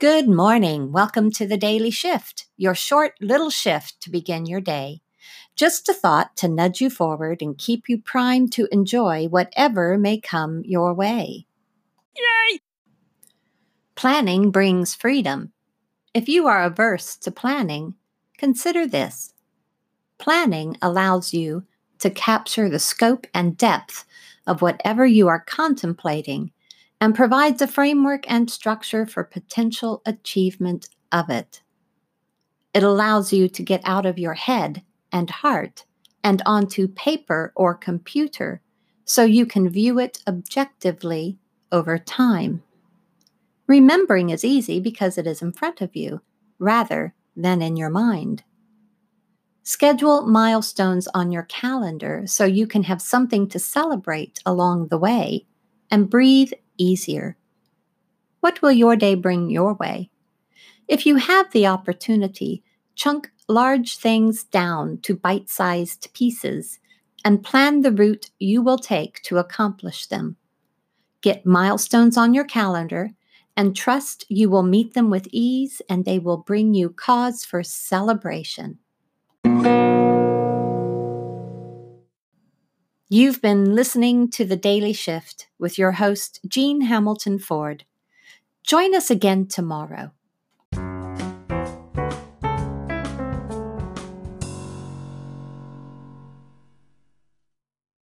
Good morning. Welcome to the Daily Shift, your short little shift to begin your day. Just a thought to nudge you forward and keep you primed to enjoy whatever may come your way. Yay! Planning brings freedom. If you are averse to planning, consider this. Planning allows you to capture the scope and depth of whatever you are contemplating and provides a framework and structure for potential achievement of it. It allows you to get out of your head and heart and onto paper or computer so you can view it objectively over time. Remembering is easy because it is in front of you rather than in your mind. Schedule milestones on your calendar so you can have something to celebrate along the way and breathe easier. What will your day bring your way? If you have the opportunity, chunk large things down to bite sized pieces and plan the route you will take to accomplish them. Get milestones on your calendar and trust you will meet them with ease and they will bring you cause for celebration. You've been listening to The Daily Shift with your host, Jean Hamilton Ford. Join us again tomorrow.